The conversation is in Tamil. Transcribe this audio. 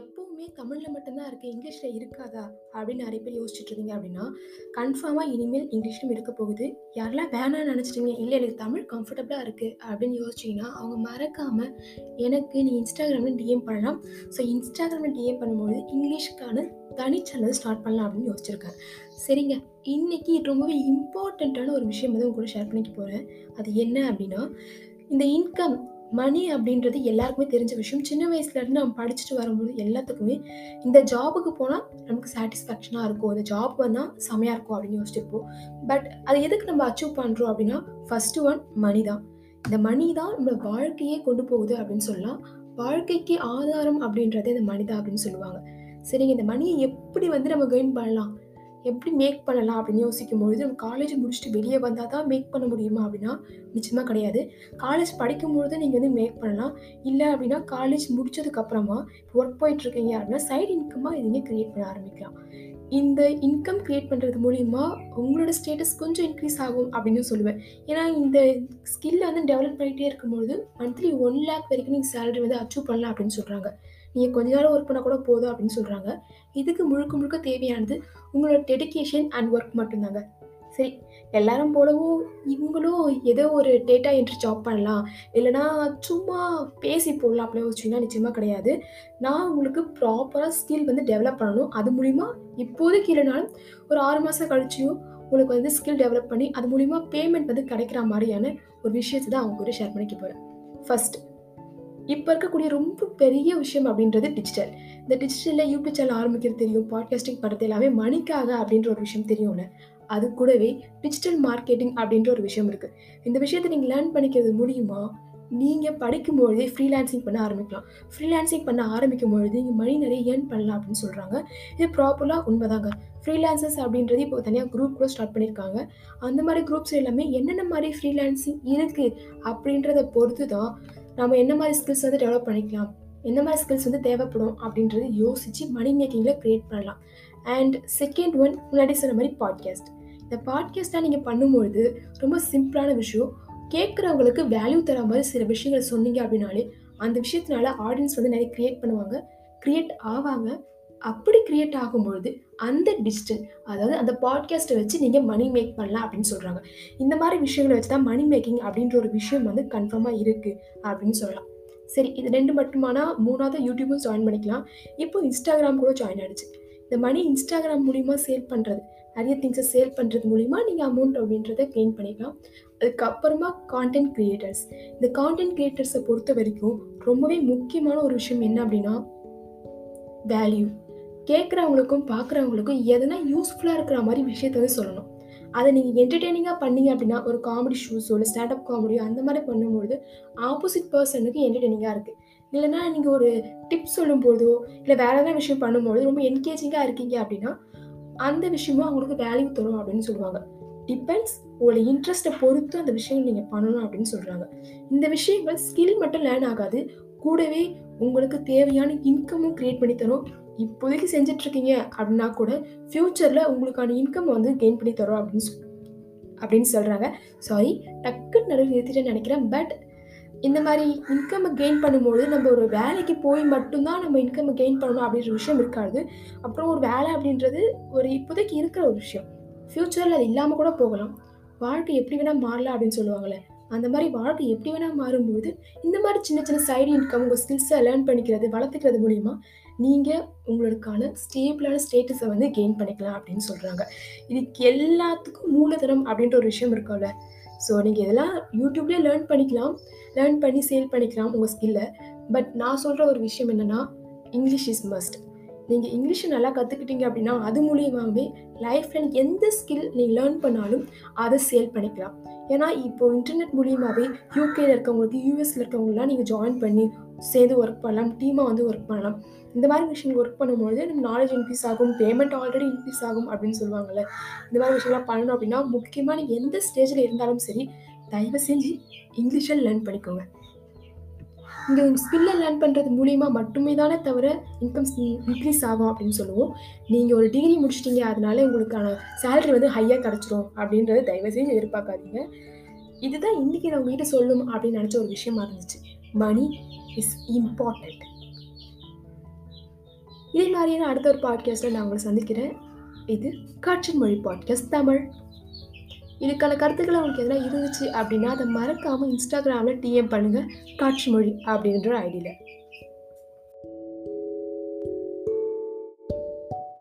எப்பவுமே தமிழில் மட்டும்தான் இருக்குது இங்கிலீஷில் இருக்காதா? அப்படின்னு நிறைய பேர் யோசிச்சுட்டு இருந்தீங்க அப்படின்னா, கன்ஃபார்மாக இனிமேல் இங்கிலீஷ்லயும் இருக்க போகுது. யாரெல்லாம் வேணாம்னு நினச்சிட்டீங்க இல்லை எனக்கு தமிழ் கம்ஃபர்டபுளாக இருக்குது அப்படின்னு யோசிச்சீங்கன்னா, அவங்க மறக்காமல் எனக்கு நீ இன்ஸ்டாகிராமில் டிஎம் பண்ணலாம். ஸோ இன்ஸ்டாகிராமில் டிஎம் பண்ணும்போது இங்கிலீஷ்க்கான தனி சேனல் ஸ்டார்ட் பண்ணலாம் அப்படின்னு யோசிச்சிருக்கேன். சரிங்க, இன்னைக்கு ரொம்பவே இம்பார்ட்டண்ட்டான ஒரு விஷயம் வந்து உங்க கூட ஷேர் பண்ணிக்க போகிறேன் அது என்ன அப்படின்னா, இந்த இன்கம், மணி அப்படின்றது எல்லாருக்குமே தெரிஞ்ச விஷயம். சின்ன வயசுலேருந்து நம்ம படிச்சுட்டு வரும்போது எல்லாத்துக்குமே, இந்த ஜாபுக்கு போனால் நமக்கு சாட்டிஸ்ஃபேக்ஷனாக இருக்கும். இந்த ஜாப் வந்தால் செமையாக இருக்கும் அப்படின்னு யோசிச்சிருப்போம். பட் அது எதுக்கு நம்ம அச்சீவ் பண்ணுறோம் அப்படின்னா, ஃபஸ்ட்டு ஒன் மணி தான். இந்த மணி தான் நம்மள வாழ்க்கையே கொண்டு போகுது அப்படின்னு சொல்லலாம். வாழ்க்கைக்கு ஆதாரம் அப்படின்றதே இந்த மணி தான் அப்படின்னு சொல்லுவாங்க. சரிங்க, இந்த மணியை எப்படி வந்து நம்ம கெயின் பண்ணலாம்? எப்படி மேக் பண்ணலாம் அப்படின்னு யோசிக்கும்பொழுது, நம்ம காலேஜ் முடிச்சுட்டு வெளியே வந்தால் தான் மேக் பண்ண முடியுமா அப்படின்னா, நிச்சயமாக கிடையாது. காலேஜ் படிக்கும்பொழுது நீங்கள் வந்து மேக் பண்ணலாம். இல்லை அப்படின்னா காலேஜ் முடித்ததுக்கப்புறமா ஒர்க் போயிட்டுருக்கீங்க அப்படின்னா, சைடு இன்கமாக இதுங்க க்ரியேட் பண்ண ஆரம்பிக்கலாம். இந்த இன்கம் க்ரியேட் பண்ணுறது மூலிமா உங்களோட ஸ்டேட்டஸ் கொஞ்சம் இன்க்ரீஸ் ஆகும் அப்படின்னு சொல்லுவேன். ஏன்னா இந்த ஸ்கில்ல வந்து டெவலப் பண்ணிகிட்டே இருக்கும்பொழுது, மந்த்லி 1,00,000 வரைக்கும் நீங்கள் சேலரி வந்து அச்சீவ் பண்ணலாம் அப்படின்னு சொல்கிறாங்க நீங்கள் கொஞ்ச நேரம் ஒர்க் பண்ணால் கூட போதும் அப்படின்னு சொல்கிறாங்க இதுக்கு முழுக்க முழுக்க தேவையானது உங்களோட டெடிகேஷன் அண்ட் ஒர்க் மட்டும்தாங்க. சரி, எல்லாரும் போலவும் இவங்களும் ஏதோ ஒரு டேட்டா என்ட்ரி ஜாப் பண்ணலாம். இல்லைனா சும்மா பேசி போடலாம் அப்படின்னு யோசிச்சீங்கன்னா நிச்சயமாக கிடையாது. நான் உங்களுக்கு ப்ராப்பராக ஸ்கில் வந்து டெவலப் பண்ணணும். அது மூலிமா இப்போதைக்கு இல்லைனாலும் ஒரு ஆறு மாதம் கழிச்சியும் உங்களுக்கு வந்து ஸ்கில் டெவலப் பண்ணி, அது மூலிமா பேமெண்ட் வந்து கிடைக்கிற மாதிரியான ஒரு விஷயத்தை தான் அவங்க கூட ஷேர் பண்ணிக்க போகிறேன் ஃபர்ஸ்ட் இப்போ இருக்கக்கூடிய ரொம்ப பெரிய விஷயம் அப்படின்றது டிஜிட்டல். இந்த டிஜிட்டலில் யூடியூப் சேனல் ஆரம்பிக்கிறது தெரியும். பாட்காஸ்டிங் பண்றது எல்லாமே மணிக்காக அப்படின்ற ஒரு விஷயம் தெரியும்ல. அது கூடவே டிஜிட்டல் மார்க்கெட்டிங் அப்படின்ற ஒரு விஷயம் இருக்குது இந்த விஷயத்த நீங்கள் லேர்ன் பண்ணிக்கிறது மூலியமா, நீங்கள் படிக்கும்பொழுதே ஃப்ரீலான்சிங் பண்ண ஆரம்பிக்கலாம். ஃப்ரீலான்சிங் பண்ண ஆரம்பிக்கும் பொழுது இங்கே மணி நிறைய ஏர்ன் பண்ணலாம் அப்படின்னு சொல்கிறாங்க இது ப்ராப்பராக உண்மைதாங்க ஃப்ரீலான்சர்ஸ் அப்படின்றது இப்போ தனியாக குரூப் கூட ஸ்டார்ட் பண்ணியிருக்காங்க. அந்த மாதிரி குரூப்ஸ் எல்லாமே என்னென்ன மாதிரி ஃப்ரீலான்சிங் இருக்குது அப்படின்றத பொறுத்து தான், நம்ம என்ன மாதிரி ஸ்கில்ஸ் வந்து டெவலப் பண்ணிக்கலாம். எந்த மாதிரி ஸ்கில்ஸ் வந்து தேவைப்படும் அப்படின்றத யோசித்து மணி மேக்கிங்கில் க்ரியேட் பண்ணலாம். அண்ட் செகண்ட் ஒன் முன்னாடி சொன்ன மாதிரி பாட்காஸ்ட். இந்த பாட்காஸ்ட்லாம் நீங்கள் பண்ணும்பொழுது ரொம்ப சிம்பிளான விஷயம். கேட்குறவங்களுக்கு வேல்யூ தர மாதிரி சில விஷயங்கள சொன்னீங்க அப்படின்னாலே, அந்த விஷயத்தினால ஆடியன்ஸ் வந்து நிறைய கிரியேட் பண்ணுவாங்க. கிரியேட் ஆவாங்க. அப்படி கிரியேட் ஆகும்பொழுது, அந்த டிஜிட்டல் அதாவது அந்த பாட்காஸ்ட்டை வச்சு நீங்கள் மணி மேக் பண்ணலாம் அப்படின்னு சொல்கிறாங்க இந்த மாதிரி விஷயங்களை வச்சு தான் மணி மேக்கிங் அப்படின்ற ஒரு விஷயம் வந்து கன்ஃபார்மாக இருக்குது அப்படின்னு சொல்லலாம். சரி, இது ரெண்டு மட்டுமானா மூணாவது யூடியூபும் ஜாயின் பண்ணிக்கலாம். இப்போ இன்ஸ்டாகிராம் கூட ஜாயின் ஆயிடுச்சு. இந்த மணி இன்ஸ்டாகிராம் மூலிமா சேல் பண்ணுறது நிறைய திங்ஸை சேல் பண்ணுறது மூலிமா நீங்கள் அமௌண்ட் அப்படின்றத கெயின் பண்ணிக்கலாம். அதுக்கப்புறமா கான்டென்ட் க்ரியேட்டர்ஸ் இந்த கான்டென்ட் க்ரியேட்டர்ஸை பொறுத்த வரைக்கும் ரொம்பவே முக்கியமான ஒரு விஷயம் என்ன அப்படின்னா, வேல்யூ. கேட்குறவங்களுக்கும் பார்க்குறவங்களுக்கும் எதனா யூஸ்ஃபுல்லாக இருக்கிற மாதிரி விஷயத்த வந்து சொல்லணும். அதை நீங்கள் என்டர்டெய்னிங்காக பண்ணீங்க அப்படின்னா, ஒரு காமெடி ஷோஸோ, இல்லை ஸ்டாண்டப் காமெடியோ அந்த மாதிரி பண்ணும்பொழுது, ஆப்போசிட் பர்சனுக்கு என்டர்டெய்னிங்காக இருக்குது இல்லைனா நீங்கள் ஒரு டிப்ஸ் சொல்லும்போதோ, இல்லை வேறு எதாவது விஷயம் பண்ணும்பொழுது ரொம்ப என்கேஜிங்காக இருக்கீங்க அப்படின்னா, அந்த விஷயமும் அவங்களுக்கு வேல்யூ தரும் அப்படின்னு சொல்லுவாங்க. டிபெண்ட்ஸ் உங்களோட இன்ட்ரெஸ்ட்டை பொறுத்து அந்த விஷயங்கள் நீங்கள் பண்ணணும் அப்படின்னு சொல்கிறாங்க இந்த விஷயங்கள் ஸ்கில் மட்டும் லேர்ன் ஆகாது. கூடவே உங்களுக்கு தேவையான இன்கமும் க்ரியேட் பண்ணி தரும். இப்போதைக்கு செஞ்சுட்டு இருக்கீங்க அப்படின்னா கூட, ஃப்யூச்சரில் உங்களுக்கான இன்கம் வந்து கெயின் பண்ணி தரும் அப்படின்னு சொ அப்படின்னு சொல்கிறாங்க சாரி, டக்குன்னு நடுவுல நிறுத்திட்டேன்னு நினைக்கிறேன் பட் இந்த மாதிரி இன்கம்மை கெயின் பண்ணும்போது, நம்ம ஒரு வேலைக்கு போய் மட்டும்தான் நம்ம இன்கம்ம கெயின் பண்ணணும் அப்படின்ற விஷயம் இருக்காது. அப்புறம் ஒரு வேலை அப்படின்றது ஒரு இப்போதைக்கு இருக்கிற ஒரு விஷயம். ஃப்யூச்சரில் அது இல்லாமல் கூட போகலாம். வாழ்க்கை எப்படி வேணால் மாறலாம் அப்படின்னு சொல்லுவாங்களே அந்த மாதிரி வாழ்க்கை எப்படி வேணால் மாறும்போது, இந்த மாதிரி சின்ன சின்ன சைடு இன்கம் உங்கள் ஸ்கில்ஸை லேர்ன் பண்ணிக்கிறது, வளர்த்துக்கிறது மூலிமா நீங்கள் உங்களுக்கான ஸ்டேபிளான ஸ்டேட்டஸை வந்து கெயின் பண்ணிக்கலாம் அப்படின்னு சொல்கிறாங்க இதுக்கு எல்லாத்துக்கும் மூலதனம் அப்படின்ற ஒரு விஷயம் இருக்கும்ல. ஸோ நீங்க இதெல்லாம் யூடியூப்லயே லேர்ன் பண்ணிக்கலாம். லேர்ன் பண்ணி சேல் பண்ணிக்கலாம் உங்க ஸ்கில்ல. பட் நான் சொல்ற ஒரு விஷயம் என்னன்னா, இங்கிலீஷ் இஸ் மஸ்ட். நீங்க இங்கிலீஷை நல்லா கத்துக்கிட்டீங்க அப்படின்னா, அது மூலியமாவே லைஃப்ல எந்த ஸ்கில் நீங்க லேர்ன் பண்ணாலும் அத சேல் பண்ணிக்கலாம். ஏன்னா இப்போ இன்டர்நெட் மூலியமாகவே யூகேல இருக்கவங்களுக்கு, யுஎஸ்ல இருக்கவங்களாம் நீங்கள் ஜாயின் பண்ணி சேர்ந்து ஒர்க் பண்ணலாம். டீமாக வந்து ஒர்க் பண்ணலாம். இந்த மாதிரி விஷயங்கள் ஒர்க் பண்ணும்பொழுது நம்ம நாலேஜ் இன்க்ரீஸ் ஆகும். பேமெண்ட் ஆல்ரெடி இன்க்ரீஸ் ஆகும் அப்படின்னு சொல்லுவாங்கல்ல. இந்த மாதிரி விஷயம்லாம் பண்ணணும் அப்படின்னா, முக்கியமாக நீங்கள் எந்த ஸ்டேஜில் இருந்தாலும் சரி, தயவு செஞ்சு இங்கிலீஷில் லேர்ன் பண்ணிக்கோங்க. இங்கே ஸ்கில்லை லேர்ன் பண்ணுறது மூலிமா மட்டுமே தானே தவிர, இன்கம் இன்க்ரீஸ் ஆகும் அப்படின்னு சொல்லுவோம். நீங்கள் ஒரு டிகிரி முடிச்சிட்டிங்க அதனால உங்களுக்கான சேலரி வந்து ஹையாக கிடச்சிரும் அப்படின்றத தயவு செஞ்சு எதிர்பார்க்காதீங்க. இதுதான் இன்றைக்கி நான் உங்ககிட்ட சொல்லணும் அப்படின்னு நினச்ச ஒரு விஷயமா இருந்துச்சு. மணி இஸ் இம்பார்ட்டண்ட் இதே மாதிரியான அடுத்த ஒரு பாட்காஸ்ட்டில் நான் உங்களை சந்திக்கிறேன் இது காற்றின் மொழி பாட்காஸ்ட் தமிழ் இதுக்கான கருத்துக்கள் உங்களுக்கு எதனா இருந்துச்சு அப்படின்னா அதை மறக்காமல் இன்ஸ்டாகிராமில் டிஎம் பண்ணுங்கள் காட்சி மொழி அப்படின்ற ஐடியில்